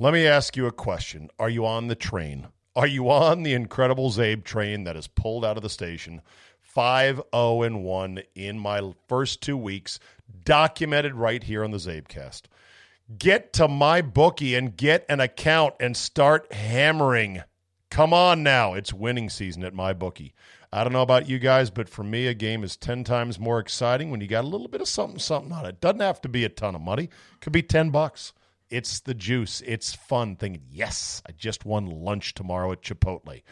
Let me ask you a question. Are you on the train? Are you on the incredible Zabe train that has pulled out of the station? 5 0 and 1 in my first two weeks, documented right here on the Zabecast. Get to my bookie and get an account and start hammering. Come on now. It's winning season at my bookie. I don't know about you guys, but for me, a game is 10 times more exciting when you got a little bit of something, something on it. Doesn't have to be a ton of money, could be 10 bucks. It's the juice. It's fun thinking, yes, I just won lunch tomorrow at Chipotle.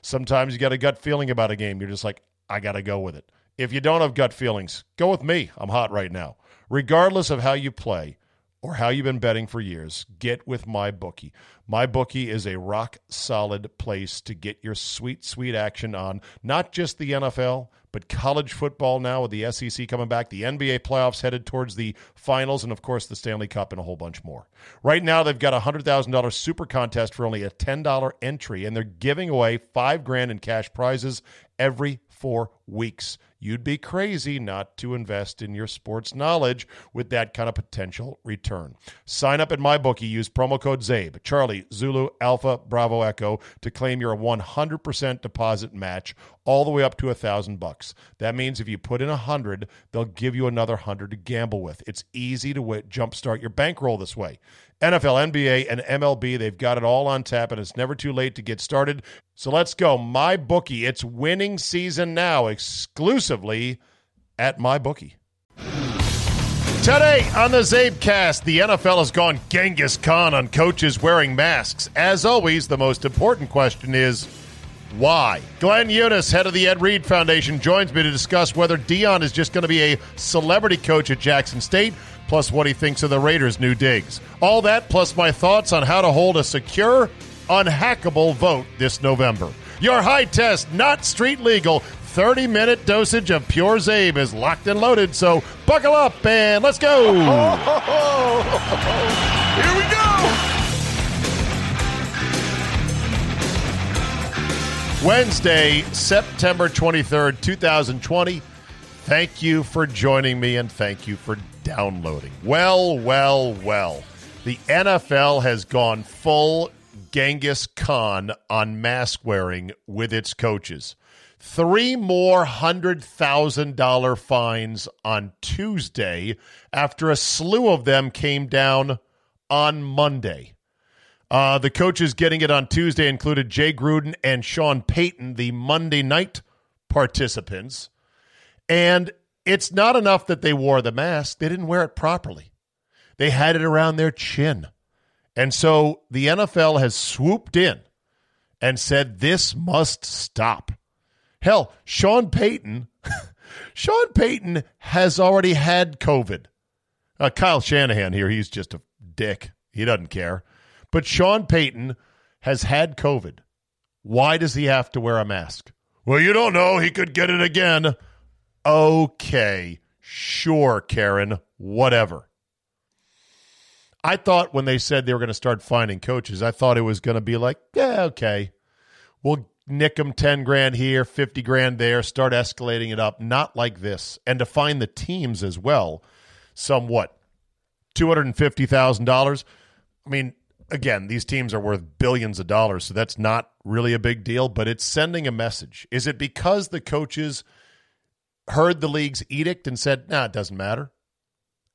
Sometimes you got a gut feeling about a game. You're just like, I got to go with it. If you don't have gut feelings, go with me. I'm hot right now. Regardless of how you play, or how you've been betting for years, get with my bookie. My bookie is a rock solid place to get your sweet, sweet action on not just the NFL, but college football now with the SEC coming back, the NBA playoffs headed towards the finals, and of course the Stanley Cup and a whole bunch more. Right now, they've got a $100,000 super contest for only a $10 entry, and they're giving away five grand in cash prizes every four weeks. You'd be crazy not to invest in your sports knowledge with that kind of potential return. Sign up at MyBookie. Use promo code ZABE, Charlie, Zulu, Alpha, Bravo, Echo to claim your 100% deposit match all the way up to a thousand bucks. That means if you put in a hundred, they'll give you another hundred to gamble with. It's easy to w- jumpstart your bankroll this way. NFL, NBA, and MLB, they've got it all on tap, and it's never too late to get started. So let's go. My bookie. It's winning season now, exclusively at my bookie. Today on the Zabecast, the NFL has gone Genghis Khan on coaches wearing masks. As always, the most important question is why? Glenn Eunice, head of the Ed Reed Foundation, joins me to discuss whether Deion is just going to be a celebrity coach at Jackson State plus what he thinks of the Raiders' new digs. All that, plus my thoughts on how to hold a secure, unhackable vote this November. Your high test, not street legal, 30 minute dosage of pure Zabe is locked and loaded, so buckle up and let's go! Here we go! Wednesday, September 23rd, 2020. Thank you for joining me and thank you for downloading. Well, well, well. The NFL has gone full Genghis Khan on mask wearing with its coaches. Three more $100,000 fines on Tuesday after a slew of them came down on Monday. Uh, the coaches getting it on Tuesday included Jay Gruden and Sean Payton, the Monday night participants. And it's not enough that they wore the mask, they didn't wear it properly. They had it around their chin. And so the NFL has swooped in and said this must stop. Hell, Sean Payton, Sean Payton has already had COVID. Uh, Kyle Shanahan here, he's just a dick. He doesn't care. But Sean Payton has had COVID. Why does he have to wear a mask? Well, you don't know. He could get it again. Okay, sure, Karen, whatever. I thought when they said they were going to start finding coaches, I thought it was going to be like, yeah, okay, we'll nick them 10 grand here, 50 grand there, start escalating it up. Not like this. And to find the teams as well, somewhat $250,000. I mean, again, these teams are worth billions of dollars, so that's not really a big deal, but it's sending a message. Is it because the coaches – heard the league's edict and said, "Nah, it doesn't matter,"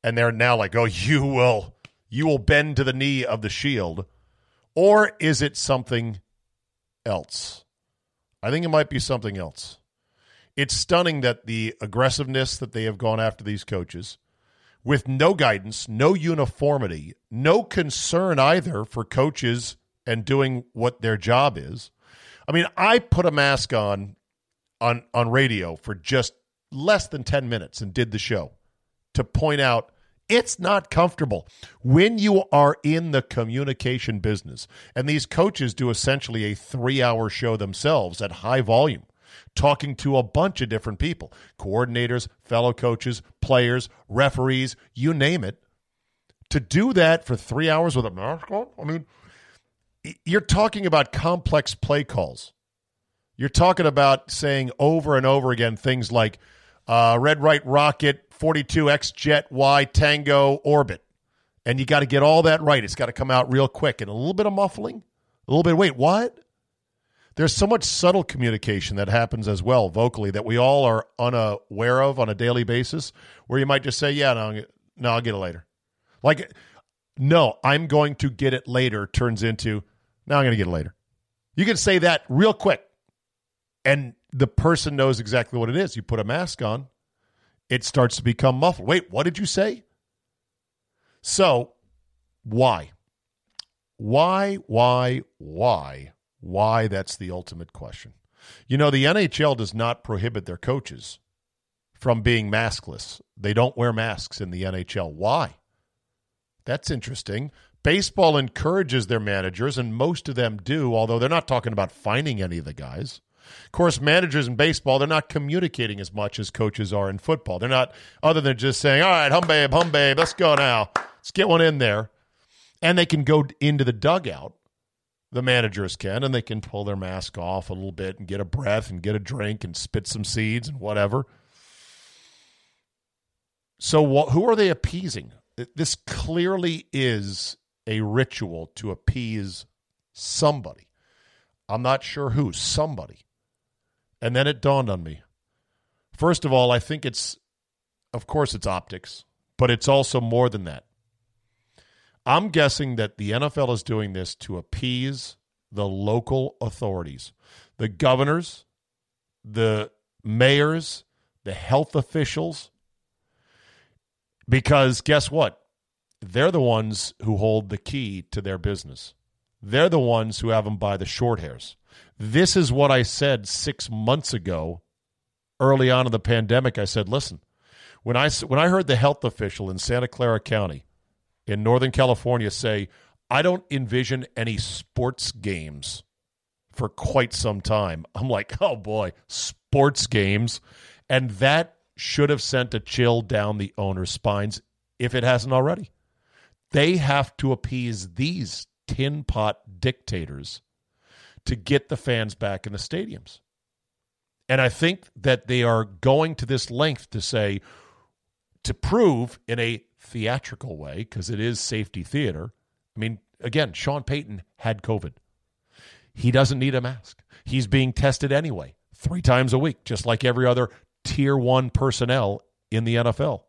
and they're now like, "Oh, you will, you will bend to the knee of the shield," or is it something else? I think it might be something else. It's stunning that the aggressiveness that they have gone after these coaches with no guidance, no uniformity, no concern either for coaches and doing what their job is. I mean, I put a mask on on on radio for just less than 10 minutes and did the show to point out it's not comfortable when you are in the communication business. And these coaches do essentially a three hour show themselves at high volume, talking to a bunch of different people coordinators, fellow coaches, players, referees, you name it. To do that for three hours with a mask on, I mean, you're talking about complex play calls. You're talking about saying over and over again things like, uh, Red Right Rocket 42X Jet Y Tango Orbit. And you got to get all that right. It's got to come out real quick and a little bit of muffling, a little bit. Wait, what? There's so much subtle communication that happens as well vocally that we all are unaware of on a daily basis. Where you might just say, "Yeah, no, no, I'll get it later." Like, no, I'm going to get it later. Turns into, no, I'm going to get it later. You can say that real quick, and the person knows exactly what it is. You put a mask on, it starts to become muffled. Wait, what did you say? So, why? Why, why, why? Why? That's the ultimate question. You know, the NHL does not prohibit their coaches from being maskless. They don't wear masks in the NHL. Why? That's interesting. Baseball encourages their managers, and most of them do, although they're not talking about finding any of the guys. Of course, managers in baseball, they're not communicating as much as coaches are in football. They're not, other than just saying, all right, hum babe, hum babe, let's go now. Let's get one in there. And they can go into the dugout, the managers can, and they can pull their mask off a little bit and get a breath and get a drink and spit some seeds and whatever. So, who are they appeasing? This clearly is a ritual to appease somebody. I'm not sure who, somebody. And then it dawned on me. First of all, I think it's, of course, it's optics, but it's also more than that. I'm guessing that the NFL is doing this to appease the local authorities, the governors, the mayors, the health officials. Because guess what? They're the ones who hold the key to their business. They're the ones who have them by the short hairs. This is what I said six months ago, early on in the pandemic. I said, listen, when I, when I heard the health official in Santa Clara County in Northern California say, I don't envision any sports games for quite some time, I'm like, oh boy, sports games. And that should have sent a chill down the owner's spines if it hasn't already. They have to appease these tin pot dictators to get the fans back in the stadiums. And I think that they are going to this length to say, to prove in a theatrical way, because it is safety theater. I mean, again, Sean Payton had COVID. He doesn't need a mask. He's being tested anyway, three times a week, just like every other tier one personnel in the NFL.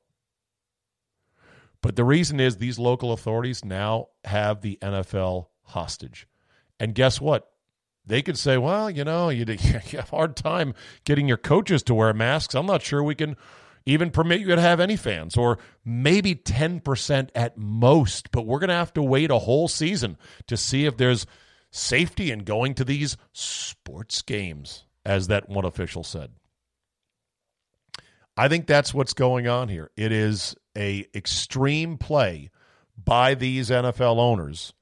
But the reason is these local authorities now have the NFL hostage. And guess what? They could say, well, you know, you, have a hard time getting your coaches to wear masks. I'm not sure we can even permit you to have any fans, or maybe 10% at most. But we're going to have to wait a whole season to see if there's safety in going to these sports games, as that one official said. I think that's what's going on here. It is a extreme play by these NFL owners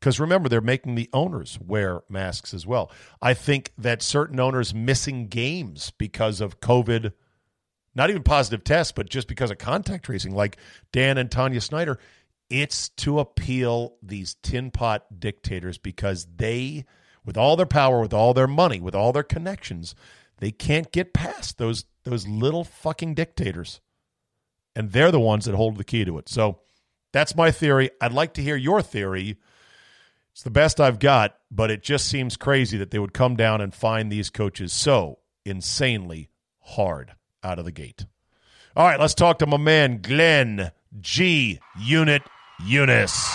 because remember they're making the owners wear masks as well. I think that certain owners missing games because of COVID, not even positive tests, but just because of contact tracing, like Dan and Tanya Snyder. It's to appeal these tin pot dictators because they, with all their power, with all their money, with all their connections, they can't get past those those little fucking dictators. And they're the ones that hold the key to it. So that's my theory. I'd like to hear your theory. It's the best I've got, but it just seems crazy that they would come down and find these coaches so insanely hard out of the gate. All right, let's talk to my man, Glenn G. Unit Eunice.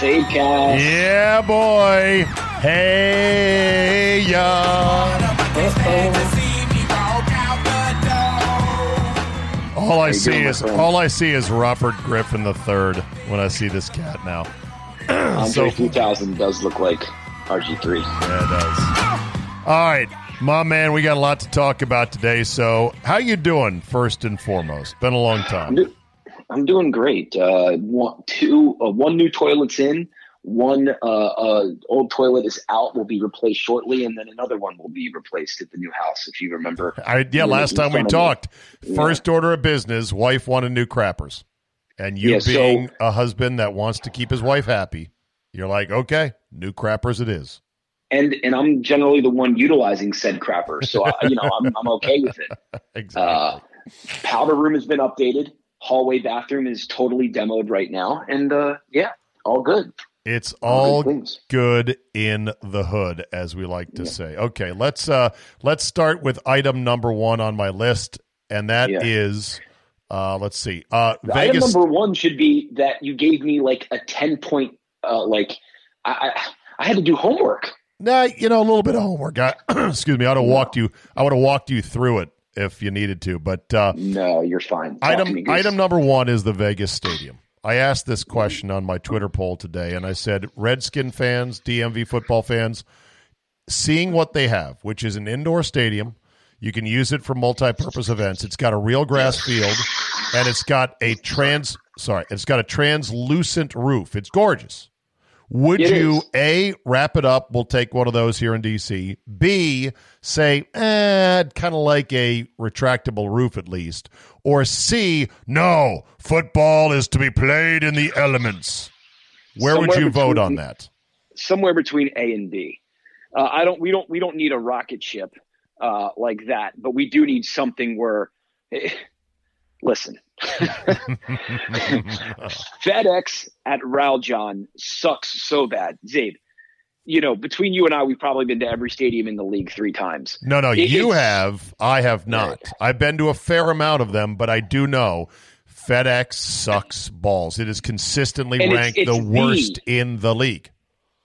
Fadecast. Yeah, boy. Hey, ya. Oh. All I see is all I see is Robert Griffin the third when I see this cat now. Andre so, 3000 does look like RG3. Yeah, it does. All right, my man, we got a lot to talk about today. So, how you doing? First and foremost, been a long time. I'm doing great. Uh, one, two, uh, one new toilet's in. One uh, uh, old toilet is out, will be replaced shortly, and then another one will be replaced at the new house. If you remember, I, yeah, last time we talked, first yeah. order of business, wife wanted new crappers, and you yeah, being so, a husband that wants to keep his wife happy, you're like, okay, new crappers it is. and and I'm generally the one utilizing said crapper, so I, you know I'm I'm okay with it. exactly. Uh, powder room has been updated. Hallway bathroom is totally demoed right now, and uh, yeah, all good. It's All good in the hood, as we like to say. Okay, let's uh let's start with item number one on my list, and that is Yeah. uh let's see. Uh The Item Vegas number one should be that you gave me like a ten point. Uh, like I, I I had to do homework. Nah, you know, a little bit of homework. I, excuse me, I would have walked you I would have walked you through it if you needed to. But uh No, you're fine. Talk item item number one is the Vegas Stadium. I asked this question on my Twitter poll today, and I said, Redskin fans, DMV football fans, seeing what they have, which is an indoor stadium, you can use it for multi-purpose events. It's got a real grass field, and it's got a trans sorry, it's got a translucent roof. It's gorgeous. Would It you is. a wrap it up? We'll take one of those here in DC. B say, eh, kind of like a retractable roof at least. Or C, no, football is to be played in the elements. Where would Somewhere you vote on that? somewhere between A and B. Uh, I don't. We don't. We don't need a rocket ship uh, like that, but we do need something where. listen, FedEx at Raljon sucks so bad. Zabe, you know, between you and I, we've probably been to every stadium in the league three times. No, no, It- you have. I have not. I've been to a fair amount of them, but I do know FedEx sucks balls. It is consistently And ranked it's the the- worst in the league.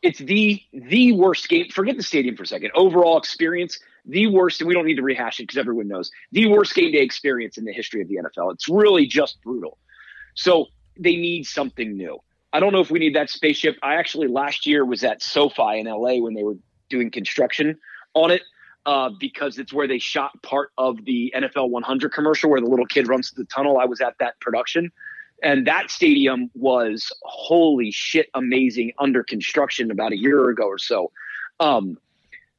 It's the the worst game. Forget the stadium for a second. Overall experience, the worst, and we don't need to rehash it because everyone knows the worst game day experience in the history of the NFL. It's really just brutal. So they need something new. I don't know if we need that spaceship. I actually last year was at SoFi in LA when they were doing construction on it uh, because it's where they shot part of the NFL 100 commercial where the little kid runs through the tunnel. I was at that production. And that stadium was holy shit amazing under construction about a year ago or so. Um,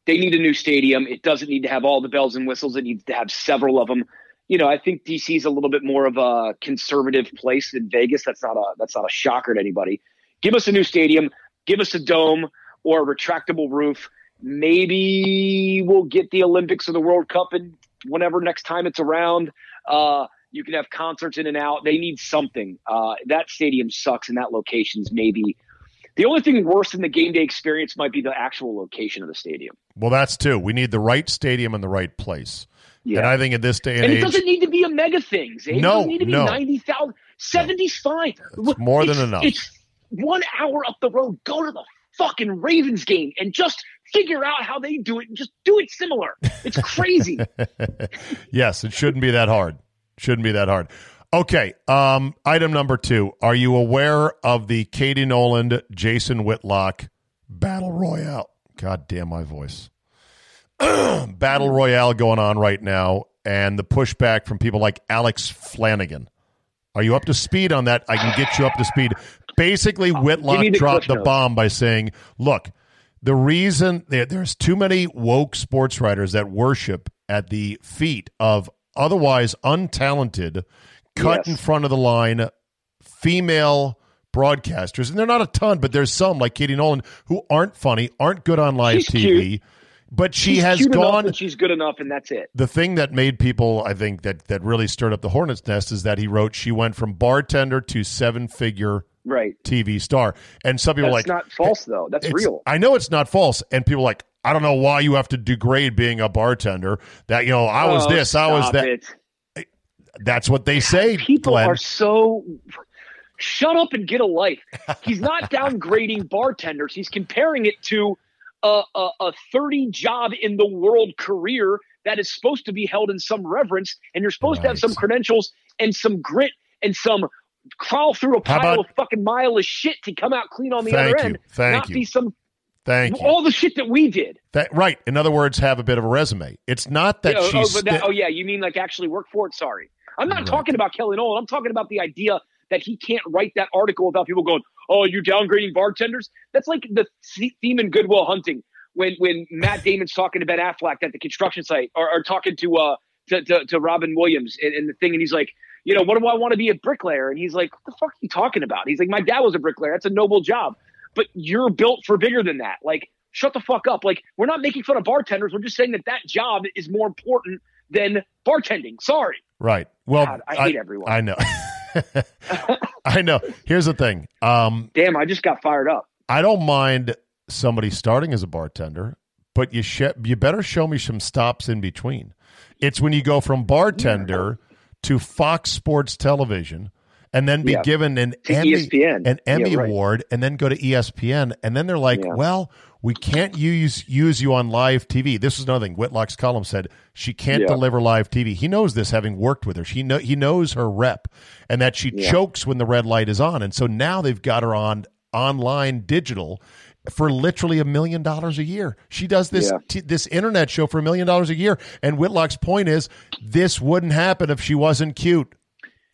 they need a new stadium. It doesn't need to have all the bells and whistles. It needs to have several of them. You know, I think DC is a little bit more of a conservative place than Vegas. That's not a that's not a shocker to anybody. Give us a new stadium. Give us a dome or a retractable roof. Maybe we'll get the Olympics or the World Cup and whenever next time it's around. Uh, you can have concerts in and out. They need something. Uh, that stadium sucks, and that location's maybe the only thing worse than the game day experience might be the actual location of the stadium. Well, that's two. We need the right stadium in the right place. Yeah. And I think in this day and, and it age, doesn't need to be a mega thing. Zane. No, it doesn't need to be no. 90,000. 70's fine. It's more than It's- enough. It's one hour up the road. Go to the fucking Ravens game and just figure out how they do it and just do it similar. It's crazy. yes, it shouldn't be that hard. Shouldn't be that hard. Okay. Um, item number two. Are you aware of the Katie Nolan, Jason Whitlock battle royale? God damn my voice. battle royale going on right now, and the pushback from people like Alex Flanagan. Are you up to speed on that? I can get you up to speed. Basically, Whitlock the dropped the bomb by saying, "Look, the reason there, there's too many woke sports writers that worship at the feet of otherwise untalented, cut Yes. in front of the line female broadcasters, and they're not a ton, but there's some like Katie Nolan who aren't funny, aren't good on live She's TV, cute. but she She's has gone she's good enough, and that's it. the thing that made people, I think, that that really stirred up the hornet's nest is that he wrote she went from bartender to seven figure Right. TV star, and some people That's like That's not false though. That's real. I know it's not false, and people like I don't know why you have to degrade being a bartender. That you know I was Oh, this, I was that. it. That's what they say. People Glenn. are so. Shut up and get a life. He's not downgrading bartenders. He's comparing it to a, a, a 30 job in the world career that is supposed to be held in some reverence, and you're supposed to have some credentials and some grit and some crawl through a How pile about- of fucking mile of shit to come out clean on the other you. end. Thank not you. be some Thank you. all the shit that we did. That, right. In other words, have a bit of a resume. It's not that oh, oh, she's. Oh, but that, oh, yeah, you mean like actually work for it? Sorry, I'm not Right. talking about Kelly Nolan. I'm talking about the idea that he can't write that article without people going, "Oh, you're downgrading bartenders." That's like the theme in Good Will Hunting when when Matt Damon's talking to Ben Affleck at the construction site, or, or talking to uh to, to, to Robin Williams and, and the thing, and he's like, you know, what do I want to be a bricklayer? And he's like, what the fuck are you talking about? He's like, my dad was a bricklayer. That's a noble job, but you're built for bigger than that. Like, shut the fuck up. Like we're not making fun of bartenders. We're just saying that that job is more important than bartending. Sorry. Right. Well, God, I hate everyone. I know. I know. Here's the thing. Um, Damn, I just got fired up. I don't mind somebody starting as a bartender, but you sh- you better show me some stops in between. It's when you go from bartender to Fox Sports Television and then be Yeah. given an To Emmy, ESPN. an Emmy Yeah, right. award, and then go to ESPN, and then they're like, Yeah. "Well, we can't use use you on live TV." This is another thing. Whitlock's column said she can't deliver live TV. He knows this, having worked with her. She know he knows her rep, and that she chokes when the red light is on, and so now they've got her on online digital for literally a million dollars a year. She does this Yeah. t- this internet show for a million dollars a year. And Whitlock's point is this wouldn't happen if she wasn't cute.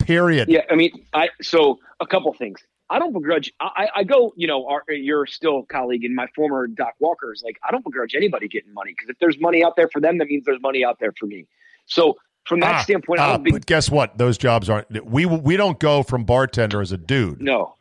Period. Yeah, I mean, I so a couple things. I don't begrudge. I, I go, you know, our, you're still a colleague, and my former Doc Walker is like, I don't begrudge anybody getting money because if there's money out there for them, that means there's money out there for me. So from that Ah, standpoint, I ah, don't be but guess what? Those jobs aren't. We we don't go from bartender as a dude no,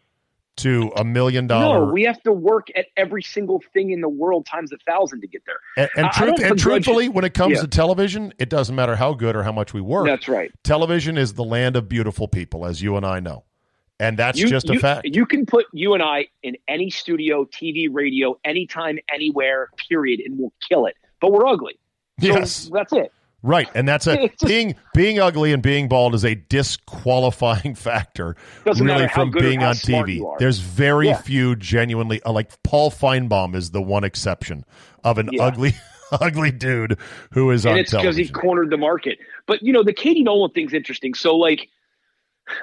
to a million dollar. no. We have to work at every single thing in the world times a thousand to get there. and, and, truth, and truthfully, when it comes Yeah. to television, it doesn't matter how good or how much we work. That's right. television is the land of beautiful people, as you and I know, and that's you, just you, a fact. You can put you and I in any studio, TV, radio, anytime, anywhere, period, and we'll kill it. But we're ugly. So yes, that's it. Right, and that's a being being ugly and being bald is a disqualifying factor. Doesn't really from being on TV. There's very Yeah. few genuinely uh, like Paul Finebaum is the one exception of an Yeah. ugly ugly dude who is and on it's because he cornered the market. But you know, the Katie Nolan thing's interesting. So like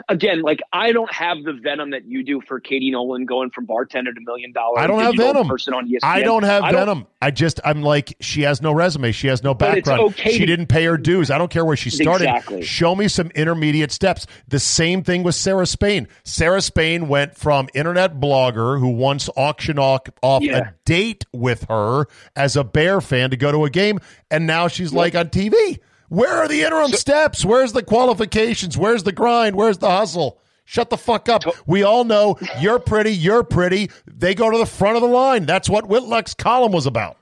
again, like I don't have the venom that you do for Katie Nolan going from bartender to million dollar. I don't have venom. Person on ESPN. I don't have I venom. I just I'm like she has no resume. She has no background. okay she to- didn't pay her dues. I don't care where she started. Exactly. Show me some intermediate steps. The same thing with Sarah Spain. Sarah Spain went from internet blogger who once auctioned off, off Yeah. a date with her as a Bear fan to go to a game, and now she's like on TV. Where are the interim steps? Where's the qualifications? Where's the grind? Where's the hustle? Shut the fuck up. We all know you're pretty, you're pretty. They go to the front of the line. That's what Whitlock's column was about.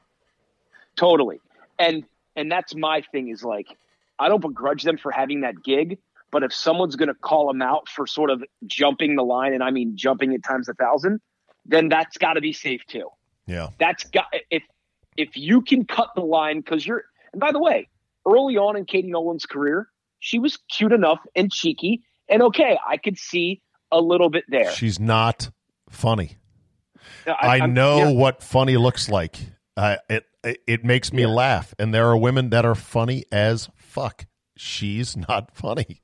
totally. And and that's my thing is like I don't begrudge them for having that gig. But if someone's going to call them out for sort of jumping the line, and I mean jumping it times a thousand, then that's got to be safe too. Yeah. That's got if if you can cut the line because you're and by the way, early on in Katie Nolan's career, she was cute enough and cheeky and okay. I could see a little bit there. She's not funny. I, I, I'm- know yeah, what funny looks like. Uh, it, it it makes me Yeah. laugh, and there are women that are funny as fuck. She's not funny.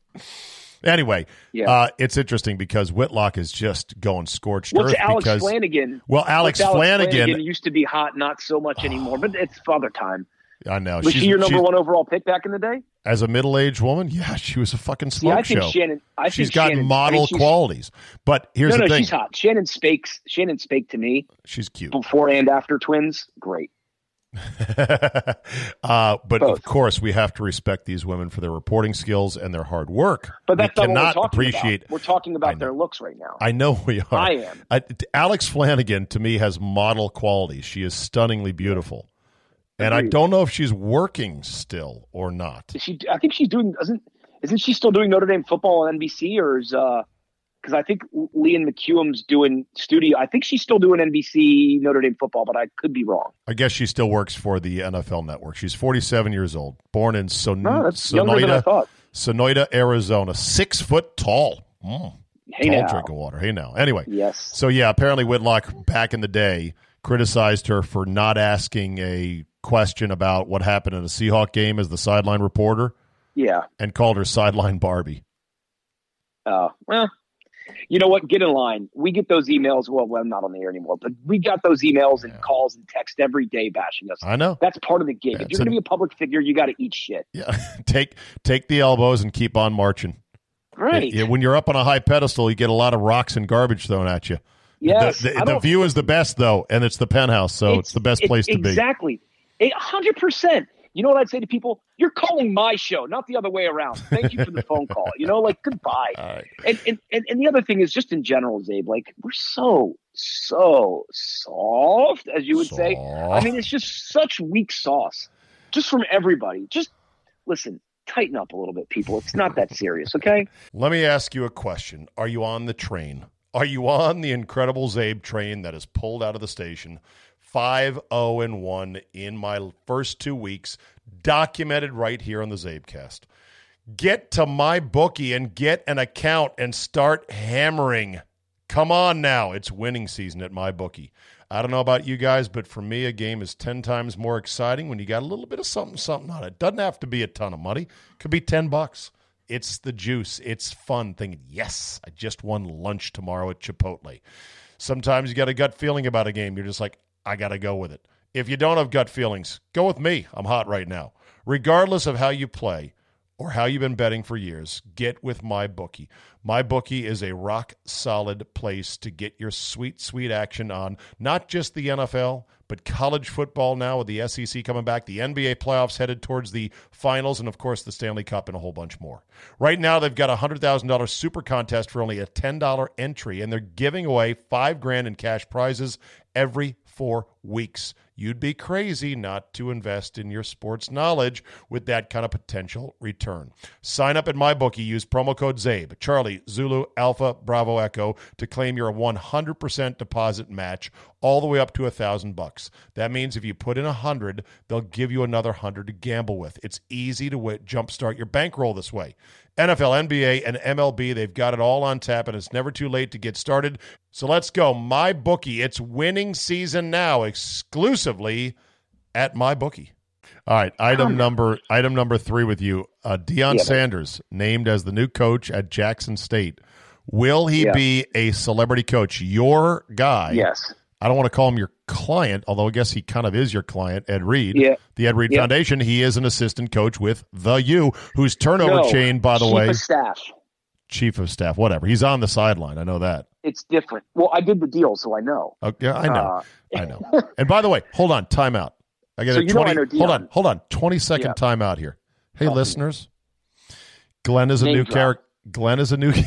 Anyway, Yeah. uh, it's interesting because Whitlock is just going scorched What's earth Alex because Flanagan? well, Alex, What's Flanagan, used to be hot, not so much anymore, but it's father time. I know Was she's, she your number one overall pick back in the day? as a middle-aged woman. Yeah, she was a fucking I think show. Shannon. I she's got Shannon, I model mean, she's- qualities, but here's No, the no, thing: she's hot. Shannon speaks. Shannon Spake to me she's cute. before and after twins. Great. uh, but Both. of course, we have to respect these women for their reporting skills and their hard work. But that's we not what we're talking appreciate. about. We're talking about their looks right now. I know we are. I am. I- Alex Flanagan to me has model qualities. She is stunningly beautiful, and I don't know if she's working still or not. Is she? I think she's doing. Doesn't isn't she still doing Notre Dame football on NBC or is? uh Because I think Liam McHugh's doing studio. I think she's still doing NBC Notre Dame football, but I could be wrong. I guess she still works for the NFL Network. She's 47 years old, born in Son- No, that's younger Sonoita. Sonoita, Arizona. Six foot tall. Mm, Hey tall now. drink of water. Hey now. Anyway, Yes. So yeah, apparently Whitlock back in the day criticized her for not asking a question about what happened in a Seahawk game as the sideline reporter Yeah. and called her sideline Barbie. Uh, well, you know what? Get in line. We get those emails. Well, well, I'm not on the air anymore, but we got those emails and Yeah. calls and text every day bashing us. I know. That's part of the gig. if you're going to be a public figure, you got to eat shit. Yeah, take take the elbows and keep on marching. Right. Yeah, when you're up on a high pedestal, you get a lot of rocks and garbage thrown at you. yes. the, the, the view is the best though, and it's the penthouse, so it's, the best it- place to be. Exactly. A hundred percent. You know what I'd say to people? You're calling my show, not the other way around. Thank you for the phone call. You know, like goodbye. Right. And, and and and the other thing is just in general, Zabe, like we're so so soft, as you would say. I mean, it's just such weak sauce, just from everybody. Just listen, tighten up a little bit, people. It's not that serious, okay? Let me ask you a question. Are you on the train? Are you on the incredible Zabe train that is pulled out of the station? 5 0 and 1 in my first two weeks, documented right here on the Zabecast. Get to my bookie and get an account and start hammering. Come on now. It's winning season at my bookie. I don't know about you guys, but for me, a game is 10 times more exciting when you got a little bit of something, something on it. Doesn't have to be a ton of money, could be 10 bucks. It's the juice. It's fun thinking, yes, I just won lunch tomorrow at Chipotle. Sometimes you got a gut feeling about a game. You're just like, I got to go with it. If you don't have gut feelings, go with me. I'm hot right now. Regardless of how you play or how you've been betting for years, get with my bookie. My bookie is a rock solid place to get your sweet, sweet action on not just the NFL, but college football now with the SEC coming back, the NBA playoffs headed towards the finals, and of course the Stanley Cup and a whole bunch more. Right now, they've got a hundred thousand dollars super contest for only a ten dollar entry, and they're giving away five grand in cash prizes every four weeks. You'd be crazy not to invest in your sports knowledge with that kind of potential return. Sign up at MyBookie. Use promo code ZABE, Charlie, Zulu, Alpha, Bravo, Echo to claim your 100% deposit match all the way up to a thousand bucks. That means if you put in a hundred, they'll give you another hundred to gamble with. It's easy to w- jumpstart your bankroll this way. NFL, NBA, and MLB, they've got it all on tap, and it's never too late to get started. So let's go. My bookie. It's winning season now, exclusively at my bookie. All right, item number item number three with you. Uh, Deion Yeah, Sanders named as the new coach at Jackson State. Will he Yeah. be a celebrity coach? Your guy. Yes. I don't want to call him your client, although I guess he kind of is your client, Ed Reed. Yeah. The Ed Reed Yeah. Foundation. He is an assistant coach with the U, whose turnover No, chain, by the way. chief way, of staff. chief of staff, whatever. He's on the sideline. I know that. It's different. Well, I did the deal, so I know. Okay, I know. Uh, I know. And by the way, hold on, time out. I get So a you know I twenty. hold on, hold on. Twenty second Yeah. time out here. Hey, Oh, listeners. Glenn is a new character. Glenn is a new.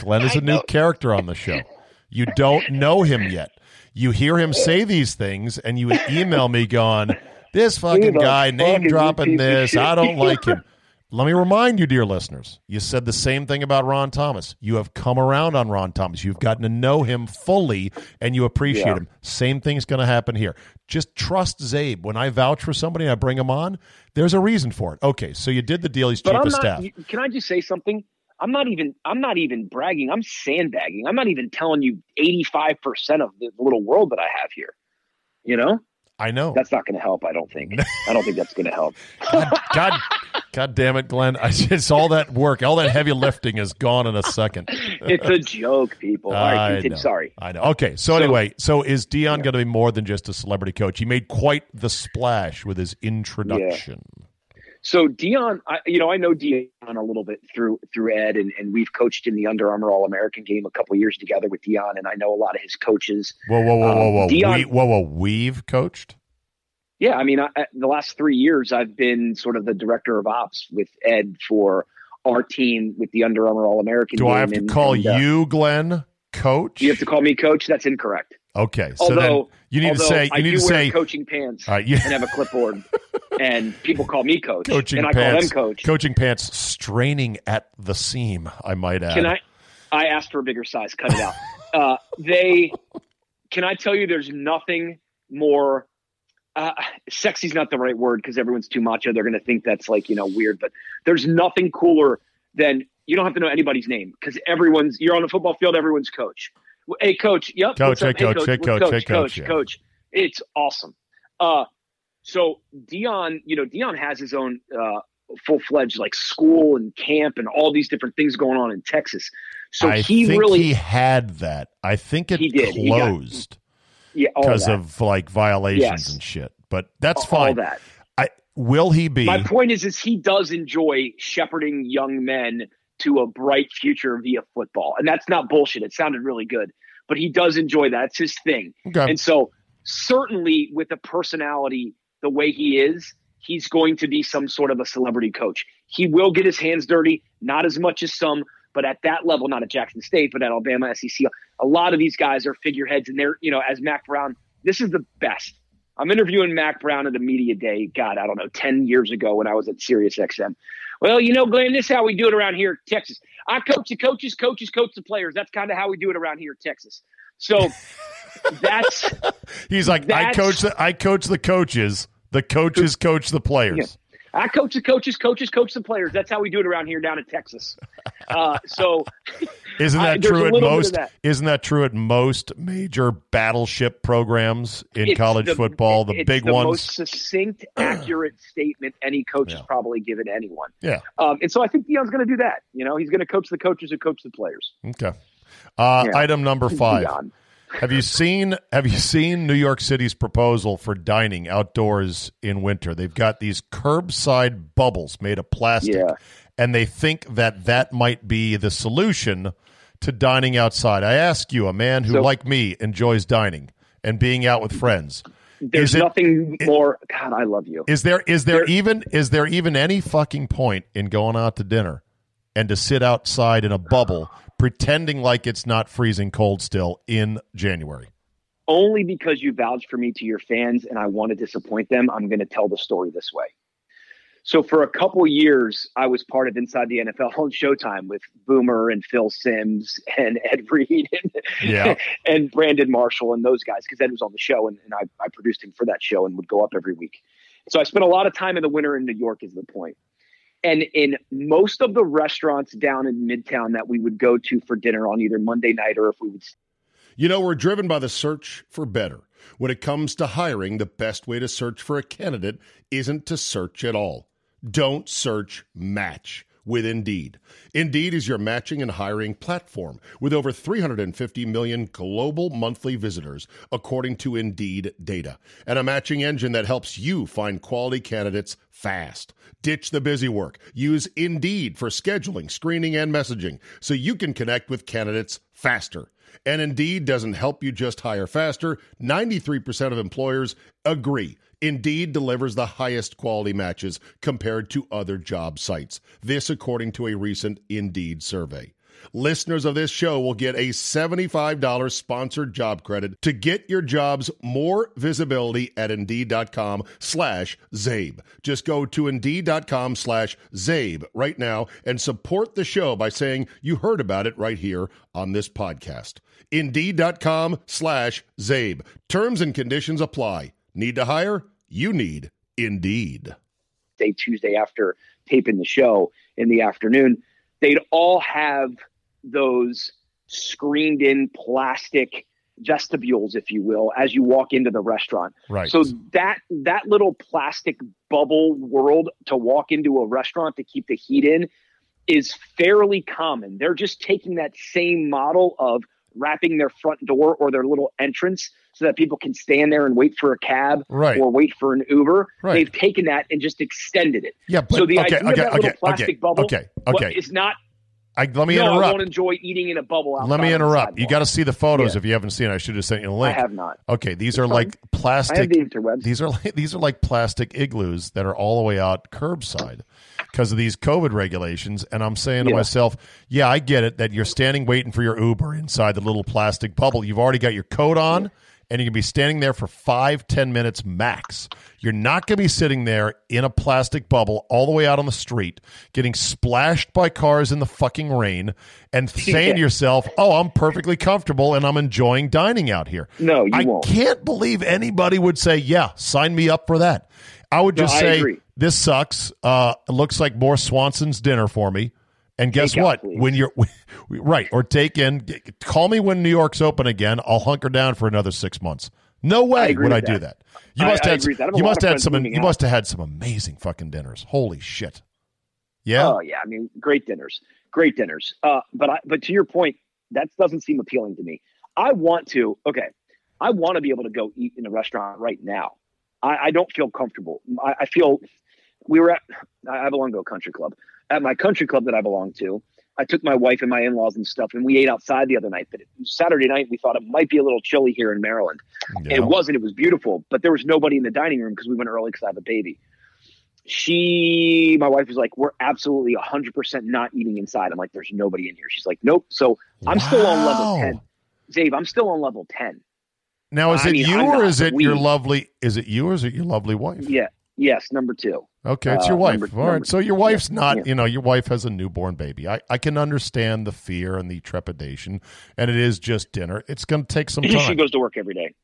Glenn is a new character on the show. You don't know him yet. You hear him say these things, and you email me going, "This fucking guy name dropping this piece this. of I don't like him." Let me remind you, dear listeners, you said the same thing about Ron Thomas. You have come around on Ron Thomas. You've gotten to know him fully and you appreciate Yeah. him. Same thing's going to happen here. Just trust Zabe. When I vouch for somebody and I bring him on, there's a reason for it. Okay, so you did the deal. He's But chief of staff. Can I just say something? I'm not even. I'm not even bragging. I'm sandbagging. I'm not even telling you 85 percent of the little world that I have here. You know, I know. that's not going to help. I don't think. I don't think that's going to help. God, God, God damn it, Glenn. I, it's all that work, all that heavy lifting is gone in a second. It's a joke, people. All right, I continue. know. Sorry. I know. Okay, so, anyway, so is Deion going to be more than just a celebrity coach? He made quite the splash with his introduction. So Deion, I, you know, I know Deion a little bit through through Ed, and, and we've coached in the Under Armour All American game a couple years together with Deion, and I know a lot of his coaches. Whoa, whoa, whoa, whoa, Um, whoa, Deion- we, whoa, whoa! We've coached. Yeah, I mean, I, the last three years, I've been sort of the director of ops with Ed for our team with the Under Armour All American. Game. Do I have to and, call and, uh, you, Glenn, coach? You have to call me coach. That's incorrect. Okay, so then Although you need to say you need to wear say coaching pants right, you, and have a clipboard, and people call me coach, coaching and I pants, call them coach. coaching pants straining at the seam. I might add. Can I? I asked for a bigger size. Cut it out. uh, they. Can I tell you? There's nothing more. Uh, sexy's not the right word because everyone's too macho. They're going to think that's like you know weird. But there's nothing cooler than you don't have to know anybody's name because everyone's. You're on the football field. Everyone's coach. Hey, coach. Yep. Coach, hey, coach, hey, coach, coach, hey, coach, coach. It's awesome. Uh, so Deion, you know, Deion has his own uh, full fledged like school and camp and all these different things going on in Texas. So I he think really, he had that. I think it He did. He got- closed yeah, because of like violations Yes. and shit. But that's all fine. that. I will he be? My point is, is he does enjoy shepherding young men to a bright future via football, and that's not bullshit. It sounded really good, but he does enjoy that. It's his thing. okay. And so, certainly with a personality the way he is, he's going to be some sort of a celebrity coach. He will get his hands dirty, not as much as some, but at that level, not at Jackson State, but at Alabama, SEC, a lot of these guys are figureheads, and they're you know as Mack Brown. This is the best. I'm interviewing Mack Brown at a media day. God, I don't know, ten years ago when I was at Sirius XM. Well, you know, Glenn, this is how we do it around here, in Texas. I coach the coaches, coaches coach the players. That's kind of how we do it around here, in Texas. So that's he's like I coach the I coach the coaches. The coaches coach the players. Yeah. I coach the coaches, coaches coach the players. That's how we do it around here down in Texas. Uh, so, isn't that true at most? That. Isn't that true at most major battleship programs in it's college the, football? The big ones the ones. Most succinct, accurate statement any coach yeah. has probably given anyone. Yeah. Um, and so I think Deion's going to do that. You know, he's going to coach the coaches who coach the players. Okay. Uh, yeah. Item number five. Have you seen Have you seen New York City's proposal for dining outdoors in winter? They've got these curbside bubbles made of plastic, yeah. and they think that that might be the solution to dining outside. I ask you, a man who, so, like me, enjoys dining and being out with friends. There's nothing more. God, I love you. Is there is there, there even is there even any fucking point in going out to dinner and to sit outside in a bubble? Pretending like it's not freezing cold still in January? Only because you vouched for me to your fans and I want to disappoint them, I'm going to tell the story this way. So for a couple years, I was part of Inside the NFL on Showtime with Boomer and Phil Simms and Ed Reed and, yeah. and Brandon Marshall and those guys because Ed was on the show and, and I, I produced him for that show and would go up every week. So I spent a lot of time in the winter in New York is the point. And in most of the restaurants down in Midtown that we would go to for dinner on either Monday night or if we would. You know, we're driven by the search for better. When it comes to hiring, the best way to search for a candidate isn't to search at all. Don't search, match with Indeed. Indeed is your matching and hiring platform with over 350 million global monthly visitors, according to Indeed data, and a matching engine that helps you find quality candidates fast. Ditch the busy work. Use Indeed for scheduling, screening, and messaging so you can connect with candidates faster. And Indeed doesn't help you just hire faster. 93% of employers agree. Indeed delivers the highest quality matches compared to other job sites. This, according to a recent Indeed survey. Listeners of this show will get a $75 sponsored job credit to get your jobs more visibility at Indeed.com slash Zabe. Just go to Indeed.com slash Zabe right now and support the show by saying you heard about it right here on this podcast. Indeed.com slash Zabe. Terms and conditions apply. Need to hire? You need Indeed. Day Tuesday after taping the show in the afternoon, they'd all have those screened in plastic vestibules, if you will, as you walk into the restaurant. Right. So that that little plastic bubble world to walk into a restaurant to keep the heat in is fairly common. They're just taking that same model of wrapping their front door or their little entrance so that people can stand there and wait for a cab right. or wait for an Uber. Right. They've taken that and just extended it. Yeah, but, so the okay, idea okay, of that okay, little plastic okay, bubble okay, okay. is not I, let me no, interrupt. I won't enjoy eating in a bubble. Let me interrupt. You got to see the photos yeah. if you haven't seen. it. I should have sent you a link. I have not. Okay, these it's are fun. like plastic. The. These are like these are like plastic igloos that are all the way out curbside because of these COVID regulations. And I'm saying to yeah. myself, yeah, I get it that you're standing waiting for your Uber inside the little plastic bubble. You've already got your coat on. And you can be standing there for five, ten minutes max. You're not going to be sitting there in a plastic bubble all the way out on the street, getting splashed by cars in the fucking rain, and saying yeah. to yourself, "Oh, I'm perfectly comfortable and I'm enjoying dining out here." No, you I won't. can't believe anybody would say, "Yeah, sign me up for that." I would just no, say, "This sucks. Uh, looks like more Swanson's dinner for me." And guess take what? Out, when you're right, or take in, call me when New York's open again. I'll hunker down for another six months. No way would I that. do that. You must have you must have had some you out. must have had some amazing fucking dinners. Holy shit! Yeah. Oh yeah, I mean, great dinners, great dinners. Uh, but I, but to your point, that doesn't seem appealing to me. I want to. Okay, I want to be able to go eat in a restaurant right now. I, I don't feel comfortable. I, I feel we were at. I belong to a country club at my country club that I belong to. I took my wife and my in-laws and stuff, and we ate outside the other night. But Saturday night, we thought it might be a little chilly here in Maryland. Yeah. It wasn't. It was beautiful, but there was nobody in the dining room because we went early because I have a baby. she, my wife was like, "We're absolutely 100 percent not eating inside." I'm like, "There's nobody in here." She's like, "Nope." So I'm still on level ten. Dave, I'm still on level ten. Now, is I it mean, you I'm or is it your lovely? Is it you or is it your lovely wife? Yeah. Yes, number two. Okay, it's Uh, your wife. number- All right. number- So your wife's not, yeah. you know, your wife has a newborn baby. I, I can understand the fear and the trepidation, and it is just dinner. It's going to take some time. she goes to work every day.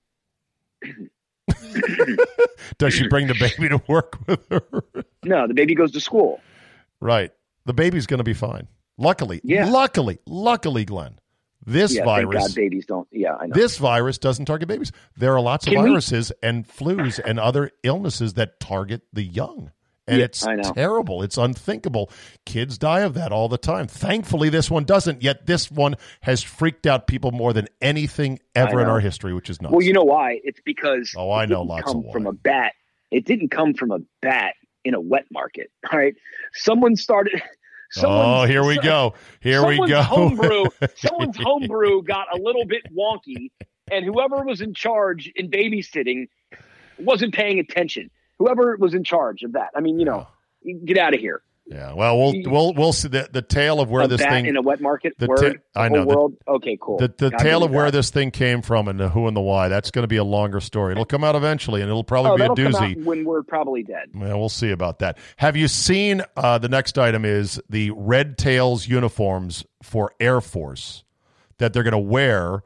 Does she bring the baby to work with her? No, the baby goes to school. right. The baby's going to be fine. Luckily, Yeah. luckily, luckily, Glenn, this yeah, virus, God babies don't. Yeah, I know. this virus doesn't target babies. There are lots of Can we- viruses and flus and other illnesses that target the young. And Yeah, it's terrible. It's unthinkable. Kids die of that all the time. Thankfully, this one doesn't. Yet this one has freaked out people more than anything ever in our history, which is nuts. well, you know why? It's because Oh, I know lots come of why. from a bat. It didn't come from a bat in a wet market. All right, someone started. Oh, here we go. Here we go. homebrew, someone's homebrew got a little bit wonky, and whoever was in charge in babysitting wasn't paying attention. Whoever was in charge of that, I mean, you know, get out of here. Yeah. Well, we'll we'll we'll see the, the tale of where this thing in a wet market. the word, ta- the I whole know, the- world. okay, cool. the, the tale of where that. this thing came from and the who and the why. That's going to be a longer story. It'll come out eventually, and it'll probably Oh, be a doozy. when we're probably dead. Well, we'll see about that. Have you seen uh, the next item is the Red Tails uniforms for Air Force that they're going to wear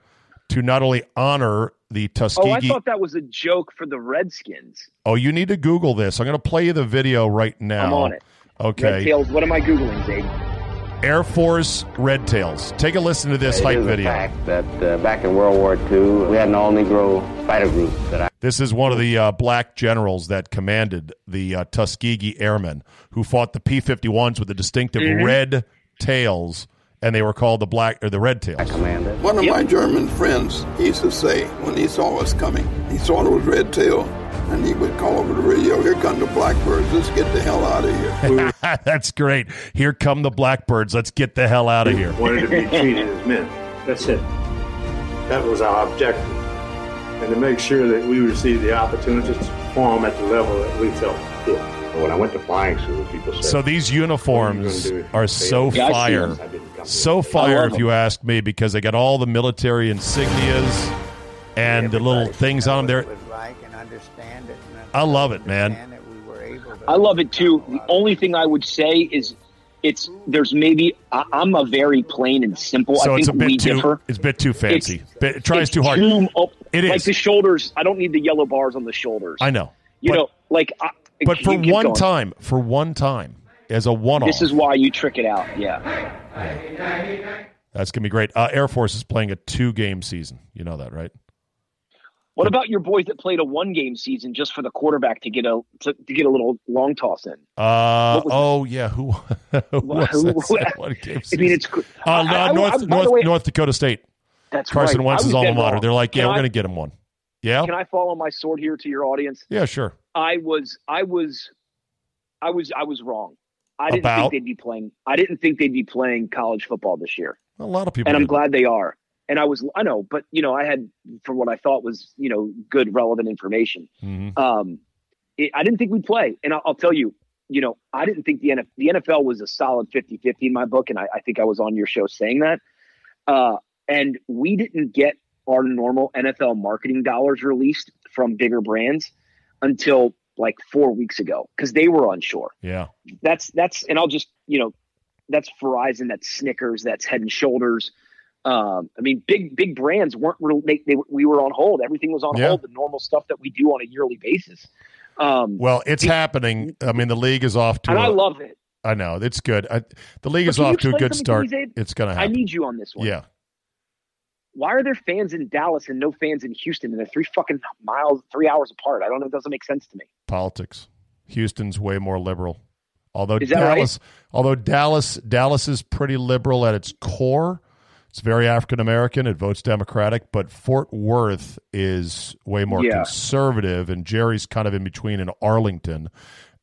to not only honor the Tuskegee. Oh, I thought that was a joke for the Redskins. Oh, you need to Google this. I'm going to play you the video right now. I'm on it. Red Okay. Tails. What am I googling, Dave? Air Force Red Tails. Take a listen to this It hype is a video. fact that uh, back in World War II, we had an all-Negro fighter group that I This is one of the uh, black generals that commanded the uh, Tuskegee Airmen who fought the P 51s with the distinctive Mm-hmm. red tails, and they were called the black or the red tails. One of my German friends he used to say when he saw us coming, he saw it was red tail, and he would call over the radio, "Here come the blackbirds! Let's get the hell out of here." That's great. Here come the blackbirds. Let's get the hell out of here. wanted to be treated as men. That's it. That was our objective. And to make sure that we received the opportunities to perform at the level that we felt good. When I went to flying school, people said, So these uniforms are you gonna do? are so Yeah, I see fire, them. I didn't come so to fire. If you ask me, because they got all the military insignias and the little things on them there. What it was like and understand it. and I love it, man. we were able to- I love it too. The only thing I would say is it's there's maybe I, I'm a very plain and simple. So I it's think a we bit too. differ. It's a bit too fancy. Bit- it tries too hard. oh, It like the shoulders. I don't need the yellow bars on the shoulders. I know. You but, know, like. I, but for one going. time, for one time, as a one-off, This is why you trick it out. Yeah. that's gonna be great. Uh, Air Force is playing a two-game season. You know that, right? What about your boys that played a one game season just for the quarterback to get a to, to get a little long toss in? Uh, oh yeah, who, who was Who- game I mean, it's uh, I- I- North North way, North Dakota State. That's Carson right. I Wentz's alma mater. They're like, yeah, Can we're to get him one. Yeah, Can I follow my sword here to your audience? yeah, sure. I was I was I was I was wrong. I didn't About? think they'd be playing I didn't think they'd be playing college football this year. A lot of people. And I'm glad they are. And I was I know, but you know, I had for what I thought was, you know, good relevant information. Mhm. Um it, I didn't think we'd play. And I'll, I'll tell you, you know, I didn't think the NFL, the NFL was a solid 50-50 in my book and I, I think I was on your show saying that. Uh and we didn't get our normal NFL marketing dollars released from bigger brands until like four weeks ago because they were unsure. Yeah, That's that's and I'll just you know that's Verizon, that's Snickers, that's Head and Shoulders. Um, I mean, big big brands weren't really they, they we were on hold. Everything was on Yeah. hold. The normal stuff that we do on a yearly basis. Um, well, it's happening. I mean, the league is off to. and I a- love it. I know it's good. I, the league But is off to a good start. It's going to happen. I need you on this one. yeah, Why are there fans in Dallas and no fans in Houston and they're three fucking miles, three hours apart? I don't know. It doesn't make sense to me. politics. Houston's way more liberal. Although that right? Dallas, although Dallas, Dallas is pretty liberal at its core. It's very African American. It votes Democratic, but Fort Worth is way more Yeah. conservative, and Jerry's kind of in between in Arlington.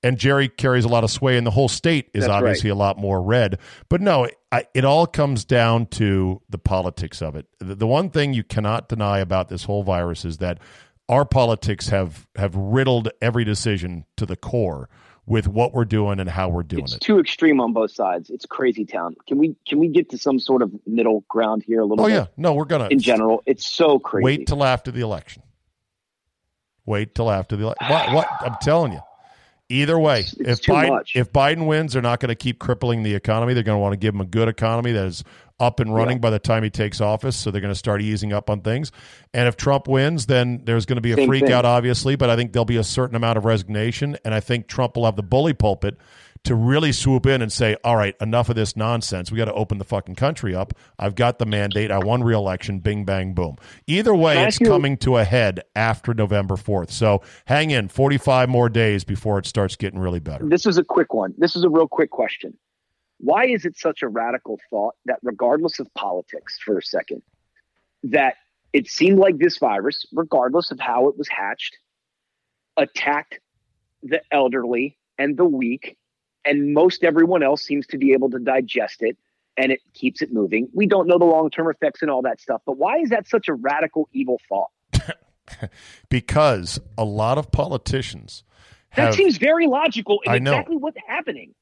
And Jerry carries a lot of sway, and the whole state is That's obviously a lot more red. But no, I, it all comes down to the politics of it. The, the one thing you cannot deny about this whole virus is that our politics have have riddled every decision to the core. with what we're doing and how we're doing it's it. too extreme on both sides. It's crazy town. Can we can we get to some sort of middle ground here a little Oh bit? yeah, no, we're gonna In general, it's so crazy. wait till after the election. Wait till after the election. What, what? I'm telling you. Either way, It's- if it's too Biden much. if Biden wins, they're not going to keep crippling the economy. They're going to want to give him a good economy that is up and running by the time he takes office. So they're going to start easing up on things. And if Trump wins, then there's going to be a Same freak thing. out, obviously. But I think there'll be a certain amount of resignation, and I think Trump will have the bully pulpit to really swoop in and say, "All right, enough of this nonsense. We got to open the fucking country up. I've got the mandate. I won re-election. Bing bang boom." Either way, Can I it's you- coming to a head after November fourth. So hang in, forty-five more days before it starts getting really better. This is a quick one. This is a real quick question. Why is it such a radical thought that, regardless of politics, for a second, that it seemed like this virus, regardless of how it was hatched, attacked the elderly and the weak, and most everyone else seems to be able to digest it and it keeps it moving. We don't know the long term effects and all that stuff, but why is that such a radical evil thought? because a lot of politicians That seems very logical and I know. exactly what's happening.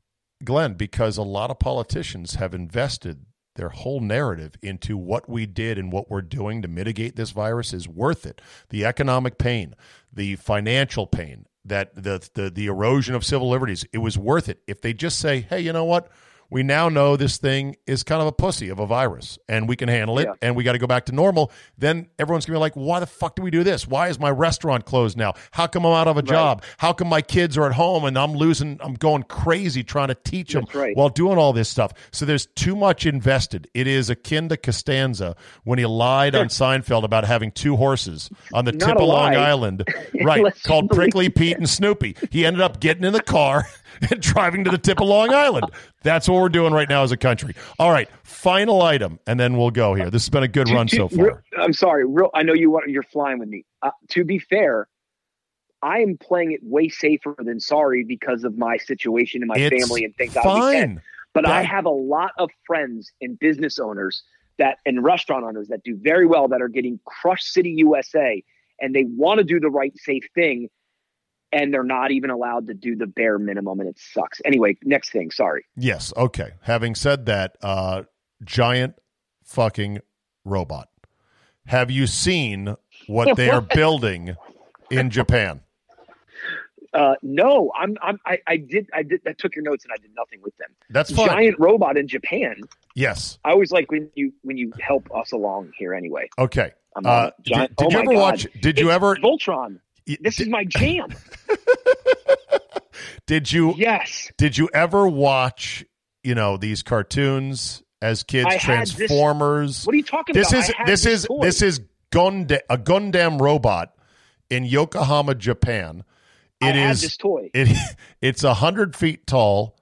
Glenn, because a lot of politicians have invested their whole narrative into what we did and what we're doing to mitigate this virus is worth it. The economic pain, the financial pain, that the the, the erosion of civil liberties, it was worth it. If they just say, "Hey, you know what? We now know this thing is kind of a pussy of a virus and we can handle it Yeah. and we got to go back to normal, then everyone's going to be like, why the fuck do we do this? Why is my restaurant closed now? How come I'm out of a job? How come my kids are at home and I'm losing, I'm going crazy trying to teach them right. while doing all this stuff? So there's too much invested. It is akin to Costanza when he lied on Seinfeld about having two horses on the Not tip of Long. Island, right? Called Prickly Pete and Snoopy. He ended up getting in the car and driving to the tip of Long Island. That's what we're doing right now as a country. All right, final item, and then we'll go here. This has been a good To- run to- so real- far. I'm sorry. Real, I know you want. You're flying with me. Uh, to be fair, I am playing it way safer than sorry because of my situation and my It's family and thank God we can. Fine. But I have a lot of friends and business owners that and restaurant owners that do very well that are getting Crush City USA, and they want to do the right safe thing, and they're not even allowed to do the bare minimum, and it sucks. Anyway, next thing. Sorry. Yes. Okay. Having said that, uh, giant fucking robot. Have you seen what they are building in Japan? Uh, no, I'm. I'm. I, I did. I did. I took your notes and I did nothing with them. That's fine. Giant robot in Japan. Yes. I always like when you when you help us along here. Anyway, Okay. Uh, on did, did oh you ever God. watch? Did you It's ever? Voltron? This is my jam. Did you? yes. Did you ever watch? You know these cartoons as kids, I had this- Transformers. What are you talking about? this about? is I this is toy. this is Gunda, a Gundam robot in Yokohama, Japan. I It had is this toy. it it's a hundred feet tall,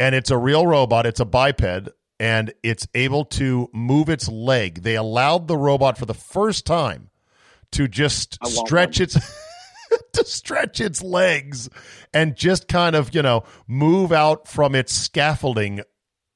and it's a real robot. It's a biped, and it's able to move its leg. They allowed the robot for the first time to just stretch its to stretch its legs and just kind of you know move out from its scaffolding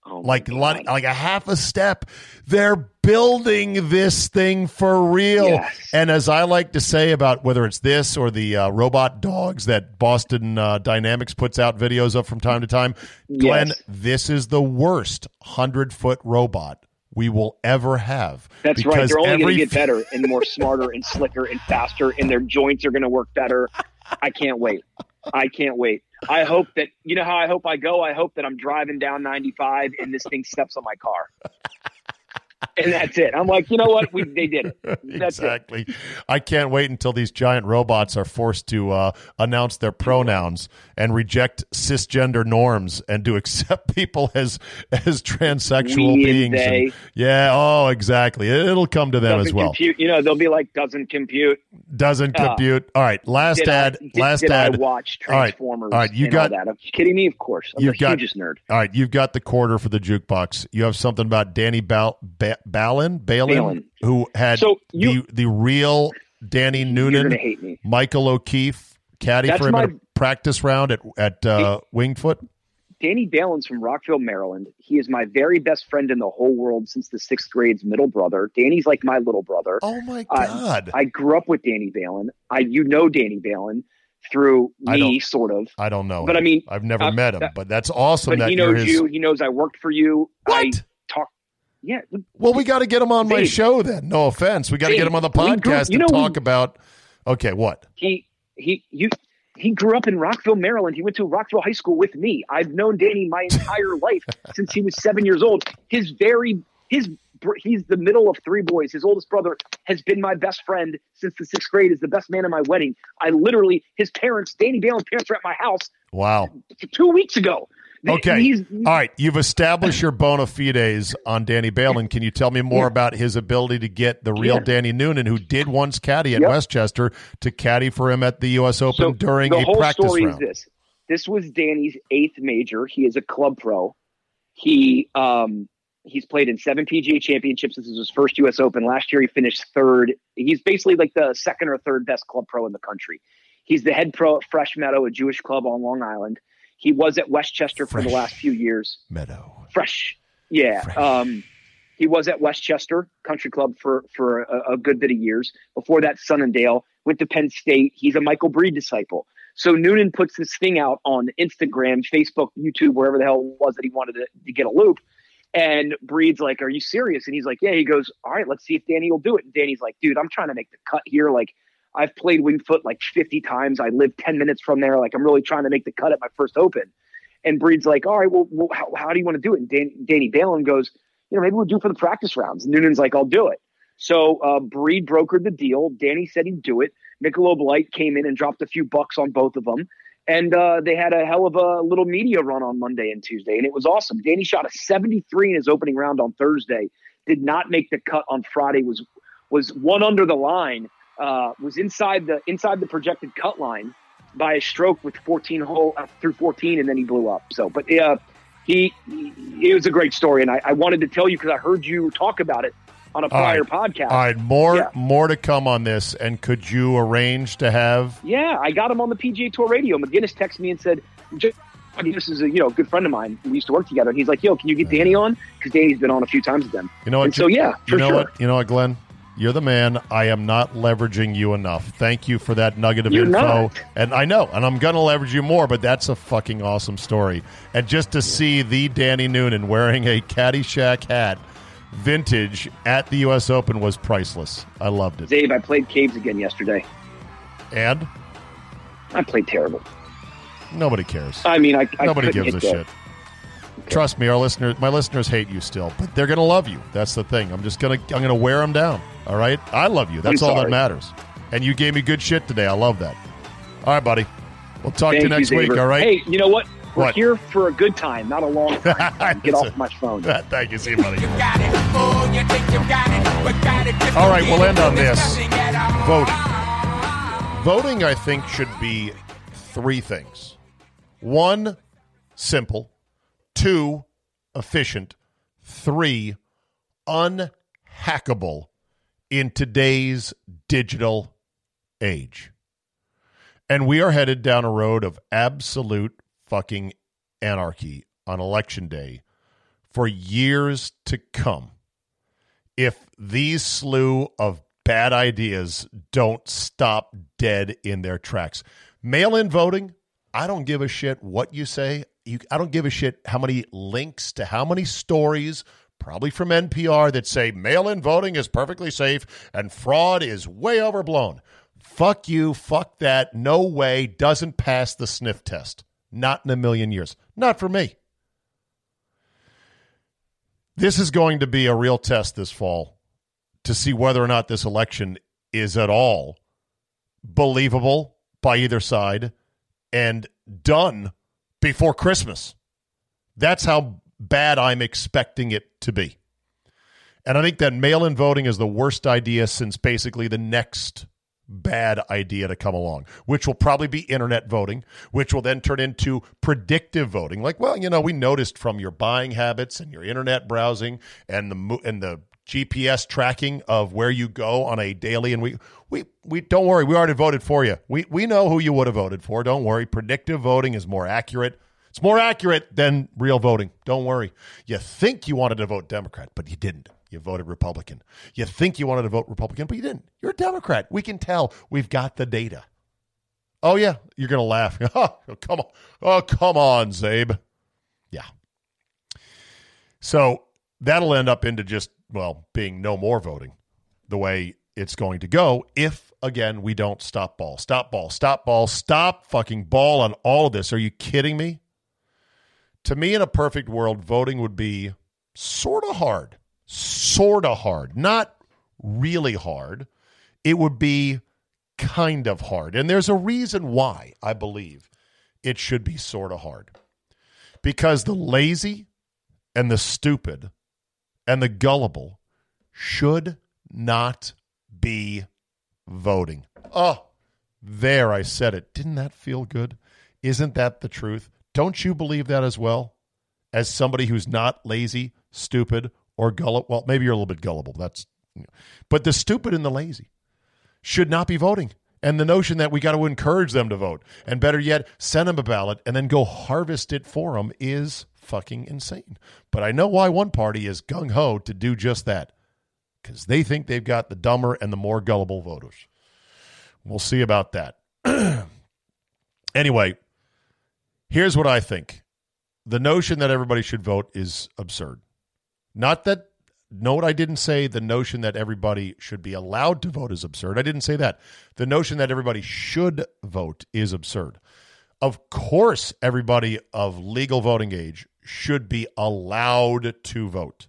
Oh like God. like a half a step. They're building this thing for real. Yes. And as I like to say about whether it's this or the uh, robot dogs that Boston uh, Dynamics puts out videos of from time to time, Glenn, this is the worst hundred foot robot we will ever have. That's right. They're only going to get better and more smarter and slicker and faster, and their joints are going to work better. I can't wait. I can't wait. I hope that you know how I hope I go. I hope that I'm driving down 95 and this thing steps on my car, and that's it. I'm like, you know what? We they did it. That's it. exactly. I can't wait until these giant robots are forced to uh, announce their pronouns and reject cisgender norms and to accept people as as transsexual We and beings. they. yeah. Oh, exactly. It'll come to them Doesn't as well. compute. You know, they'll be like, doesn't compute. Doesn't Uh, compute. all right. Last ad. I, did, last did I ad. watch All right. Transformers? All right, you and got- that. Are you kidding me? Of course. I'm the got- hugest nerd. All right, you've got the quarter for the jukebox. You have something about Danny Bal- ba- Balin, Balin, Balin. who had So you- the the real Danny Noonan. Michael O'Keefe, caddy That's for him my- at a practice round at at uh, Winged Foot. Danny Balin's from Rockville, Maryland. He is my very best friend in the whole world since the sixth grade's middle brother. Danny's like my little brother. Oh my I- God! I grew up with Danny Balin. I, you know, Danny Balin. through me, sort of. I don't know. But him. I mean, I've never uh, met him, but that's awesome But that he knows his. you. He knows I worked for you. What? talk. Yeah, Well, we got to get him on my show then. No offense. We got to get him on the we grew- podcast you to know, we- talk about. Okay, what? he he you he grew up in Rockville, Maryland. He went to Rockville High School with me. I've known Danny my entire life since he was seven years old. His very his he's the middle of three boys. His oldest brother has been my best friend since the sixth grade. Is the best man at my wedding. I literally his parents, Danny Balin's parents, were at my house Wow. two weeks ago. Okay. he's All right. You've established your bona fides on Danny Balin. Can you tell me more Yeah. about his ability to get the real Yeah. Danny Noonan, who did once caddy at Yep. Westchester, to caddy for him at the U.S. Open So during the a whole practice story round? is this this was danny's eighth major he is a club pro he um he's played in seven pga championships this is his first us open last year he finished third he's basically like the second or third best club pro in the country he's the head pro at fresh meadow a jewish club on long island he was at westchester for the last few years Meadow. fresh. Yeah. Fresh. Um, he was at Westchester Country Club for for a, a good bit of years. Before that, Sunningdale went to Penn State. He's a Michael Breed disciple. So Noonan puts this thing out on Instagram, Facebook, YouTube, wherever the hell it was that he wanted to, to get a loop. And Breed's like, "Are you serious?" And he's like, "Yeah." He goes, "All right, let's see if Danny will do it." And Danny's like, "Dude, I'm trying to make the cut here. Like, I've played Winged Foot like 50 times. I live 10 minutes from there. Like, I'm really trying to make the cut at my first Open." And Breed's like, all right, well, well how, how do you want to do it? And Dan, Danny Balin goes, you know, maybe we'll do it for the practice rounds. And Noonan's like, I'll do it. So uh, Breed brokered the deal. Danny said he'd do it. Michelob Light came in and dropped a few bucks on both of them. And uh, they had a hell of a little media run on Monday and Tuesday, and it was awesome. Danny shot a 73 in his opening round on Thursday. Did not make the cut on Friday. Was was one under the line. Uh, was inside the inside the projected cut line by a stroke with 14 hole uh, through 14, and then he blew up. So, but uh, he, he it was a great story, and I, I wanted to tell you because I heard you talk about it on a prior podcast. All right. More Yeah. more to come on this. And could you arrange to have? Yeah, I got him on the PGA Tour radio. McGinnis texted me and said, "J- "This is a you know good friend of mine. We used to work together." And he's like, "Yo, can you get Danny on? Because Danny's been on a few times with them." You know what? And so yeah, for you know sure. what? You know what, Glenn? You're the man. I am not leveraging you enough. Thank you for that nugget of You're info. not. And I know, and I'm going to leverage you more, but that's a fucking awesome story. And just to see the Danny Noonan wearing a Caddyshack hat, vintage, at the U.S. Open was priceless. I loved it. Dave, I played Caves again yesterday. And I played terrible. nobody cares. I mean, I, I Nobody gives a shit. Trust me, our listeners, my listeners hate you still, but they're going to love you. That's the thing. I'm just going to, I'm going to wear them down. All right. I love you. That's all that matters. And you gave me good shit today. I love that. All right, buddy. We'll talk Thank to you next week. All right. Hey, you know what? We're What? here for a good time, not a long time. Get off it. my phone. Thank you. See you, buddy. got. Oh, you think you got it, but got it just All right, we'll end on this. nothing. Voting. Voting, I think, should be three things one, simple, two, efficient, three, unhackable in today's digital age. And we are headed down a road of absolute fucking anarchy on election day for years to come if these slew of bad ideas don't stop dead in their tracks. Mail in voting, I don't give a shit what you say. You, I don't give a shit how many links to how many stories, probably from NPR, that say mail in voting is perfectly safe and fraud is way overblown. Fuck you, fuck that. No way, doesn't pass the sniff test. Not in a million years. Not for me. This is going to be a real test this fall to see whether or not this election is at all believable by either side and done before Christmas. That's how bad I'm expecting it to be. And I think that mail in voting is the worst idea since basically the next bad idea to come along, which will probably be internet voting, which will then turn into predictive voting. Like, well, you know, we noticed from your buying habits and your internet browsing and the and the GPS tracking of where you go on a daily and we we we don't worry, we already voted for you. We we know who you would have voted for. Don't worry. Predictive voting is more accurate. It's more accurate than real voting. Don't worry. You think you wanted to vote Democrat, but you didn't. You voted Republican. You think you wanted to vote Republican, but you didn't. You're a Democrat. We can tell. We've got the data. Oh yeah, you're gonna laugh. oh, come on, oh come on, Zabe. Yeah. So that'll end up into just well being no more voting, the way it's going to go. If again we don't stop ball, stop ball, stop ball, stop fucking ball on all of this. Are you kidding me? To me, in a perfect world, voting would be sort of hard, sort of hard, not really hard. It would be kind of hard. And there's a reason why I believe it should be sort of hard. Because the lazy and the stupid and the gullible should not be voting. Oh, there, I said it. Didn't that feel good? Isn't that the truth? Don't you believe that as well? As somebody who's not lazy, stupid, or gullible. Well, maybe you're a little bit gullible. That's, but the stupid and the lazy should not be voting. And the notion that we got to encourage them to vote, and better yet, send them a ballot and then go harvest it for them is fucking insane. But I know why one party is gung ho to do just that because they think they've got the dumber and the more gullible voters. We'll see about that. anyway, here's what I think the notion that everybody should vote is absurd. Not that Note I didn't say the notion that everybody should be allowed to vote is absurd. I didn't say that. The notion that everybody should vote is absurd. Of course, everybody of legal voting age should be allowed to vote.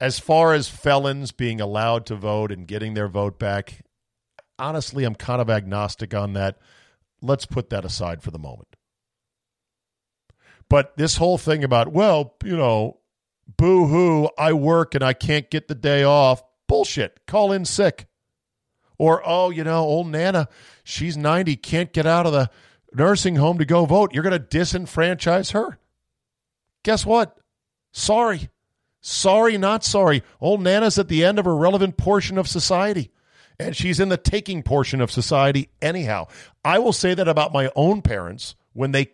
As far as felons being allowed to vote and getting their vote back, honestly, I'm kind of agnostic on that. Let's put that aside for the moment. But this whole thing about, well, you know, boo hoo, I work and I can't get the day off. Bullshit. Call in sick. Or, oh, you know, old Nana, she's 90, can't get out of the nursing home to go vote. You're going to disenfranchise her. Guess what? Sorry. Sorry, not sorry. Old Nana's at the end of her relevant portion of society, and she's in the taking portion of society anyhow. I will say that about my own parents when they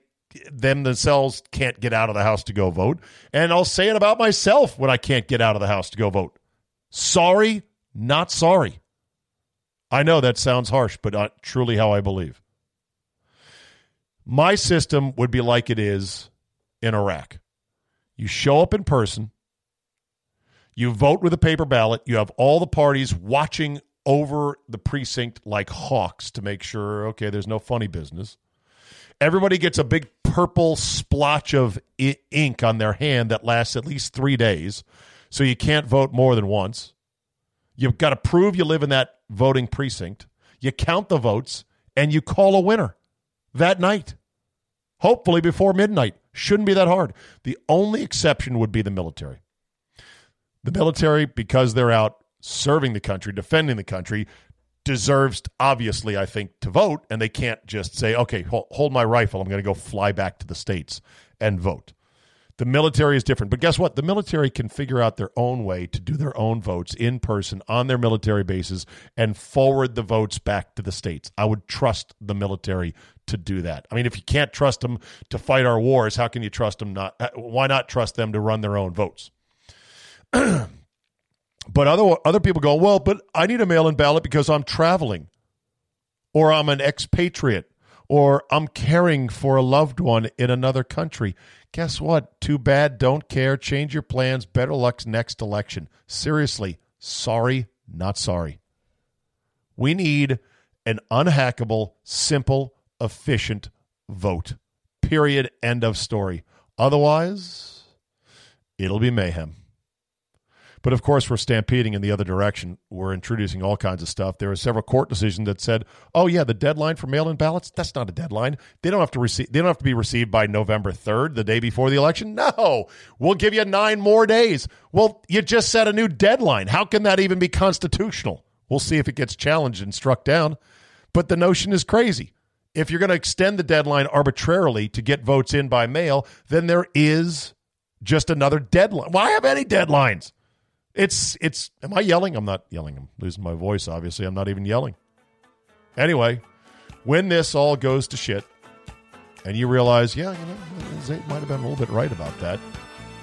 them themselves can't get out of the house to go vote. And I'll say it about myself when I can't get out of the house to go vote. Sorry, not sorry. I know that sounds harsh, but not truly how I believe. My system would be like it is in Iraq. You show up in person, you vote with a paper ballot, you have all the parties watching over the precinct like hawks to make sure, okay, there's no funny business. Everybody gets a big purple splotch of I- ink on their hand that lasts at least three days. So you can't vote more than once. You've got to prove you live in that voting precinct. You count the votes and you call a winner that night. Hopefully before midnight. Shouldn't be that hard. The only exception would be the military. The military, because they're out serving the country, defending the country, deserves obviously i think to vote and they can't just say okay hold, hold my rifle i'm going to go fly back to the states and vote. The military is different but guess what? The military can figure out their own way to do their own votes in person on their military bases and forward the votes back to the states. I would trust the military to do that. I mean if you can't trust them to fight our wars how can you trust them not uh, why not trust them to run their own votes but other other people go, well, but I need a mail-in ballot because I'm traveling, or I'm an expatriate, or I'm caring for a loved one in another country. Guess what? Too bad. Don't care. Change your plans. Better luck next election. Seriously, sorry, not sorry. We need an unhackable, simple, efficient vote. Period. End of story. Otherwise, it'll be mayhem. But of course, we're stampeding in the other direction. We're introducing all kinds of stuff. There are several court decisions that said, "Oh yeah, the deadline for mail-in ballots that's not a deadline. They don't have to receive. They don't have to be received by November third, the day before the election. No, we'll give you nine more days. Well, you just set a new deadline. How can that even be constitutional? We'll see if it gets challenged and struck down. But the notion is crazy. If you're going to extend the deadline arbitrarily to get votes in by mail, then there is just another deadline. Why have any deadlines? It's it's. Am I yelling? I'm not yelling. I'm losing my voice. Obviously, I'm not even yelling. Anyway, when this all goes to shit, and you realize, yeah, you know, Zabe might have been a little bit right about that.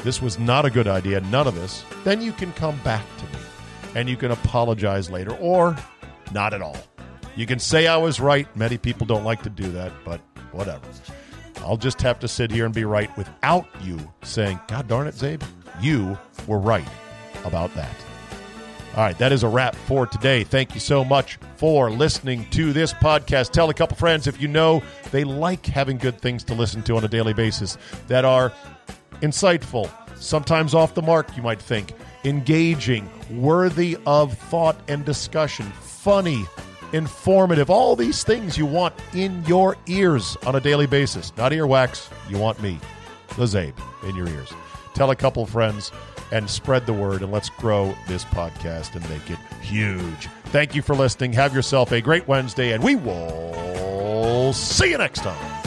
This was not a good idea. None of this. Then you can come back to me, and you can apologize later, or not at all. You can say I was right. Many people don't like to do that, but whatever. I'll just have to sit here and be right without you saying, God darn it, Zabe, you were right about that. All right, that is a wrap for today. Thank you so much for listening to this podcast. Tell a couple friends if you know they like having good things to listen to on a daily basis that are insightful, sometimes off the mark, you might think, engaging, worthy of thought and discussion, funny, informative, all these things you want in your ears on a daily basis. Not earwax, you want me, the Zabe, in your ears. Tell a couple friends and spread the word, and let's grow this podcast and make it huge. Thank you for listening. Have yourself a great Wednesday, and we will see you next time.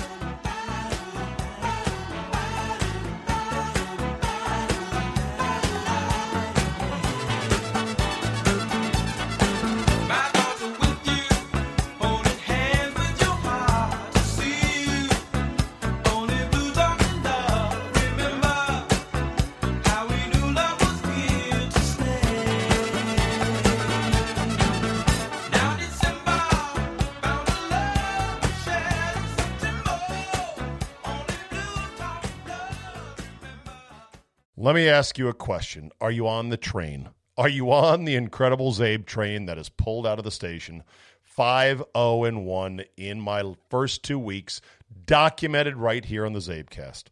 Let me ask you a question. Are you on the train? Are you on the incredible Zabe train that has pulled out of the station? 5 0 and 1 in my first two weeks, documented right here on the Zabecast.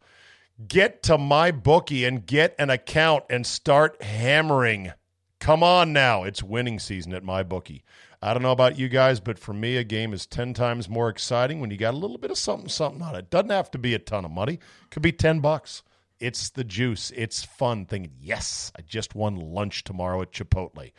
Get to my bookie and get an account and start hammering. Come on now. It's winning season at my bookie. I don't know about you guys, but for me, a game is 10 times more exciting when you got a little bit of something, something on it. Doesn't have to be a ton of money, could be 10 bucks. It's the juice. It's fun thinking, yes, I just won lunch tomorrow at Chipotle.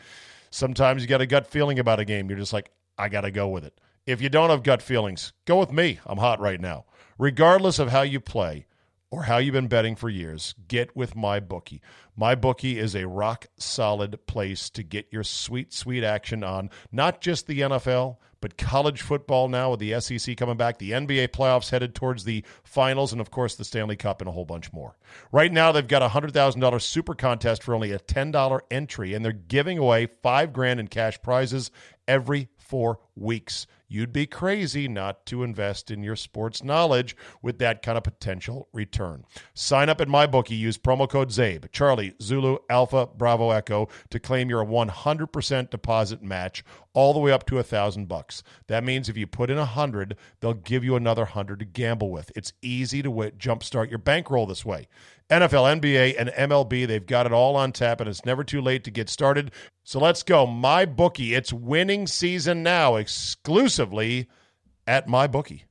Sometimes you got a gut feeling about a game. You're just like, I got to go with it. If you don't have gut feelings, go with me. I'm hot right now. Regardless of how you play or how you've been betting for years, get with my bookie. My bookie is a rock solid place to get your sweet, sweet action on not just the NFL, but college football now with the SEC coming back, the NBA playoffs headed towards the finals, and of course the Stanley Cup and a whole bunch more. Right now, they've got a hundred thousand dollar super contest for only a ten dollar entry, and they're giving away five grand in cash prizes every four weeks. You'd be crazy not to invest in your sports knowledge with that kind of potential return. Sign up at MyBookie. Use promo code ZABE, Charlie, Zulu, Alpha, Bravo, Echo to claim your 100% deposit match all the way up to a thousand bucks. That means if you put in a hundred, they'll give you another hundred to gamble with. It's easy to w- jumpstart your bankroll this way. NFL, NBA, and MLB, they've got it all on tap, and it's never too late to get started. So let's go. My bookie, it's winning season now, exclusively at my bookie.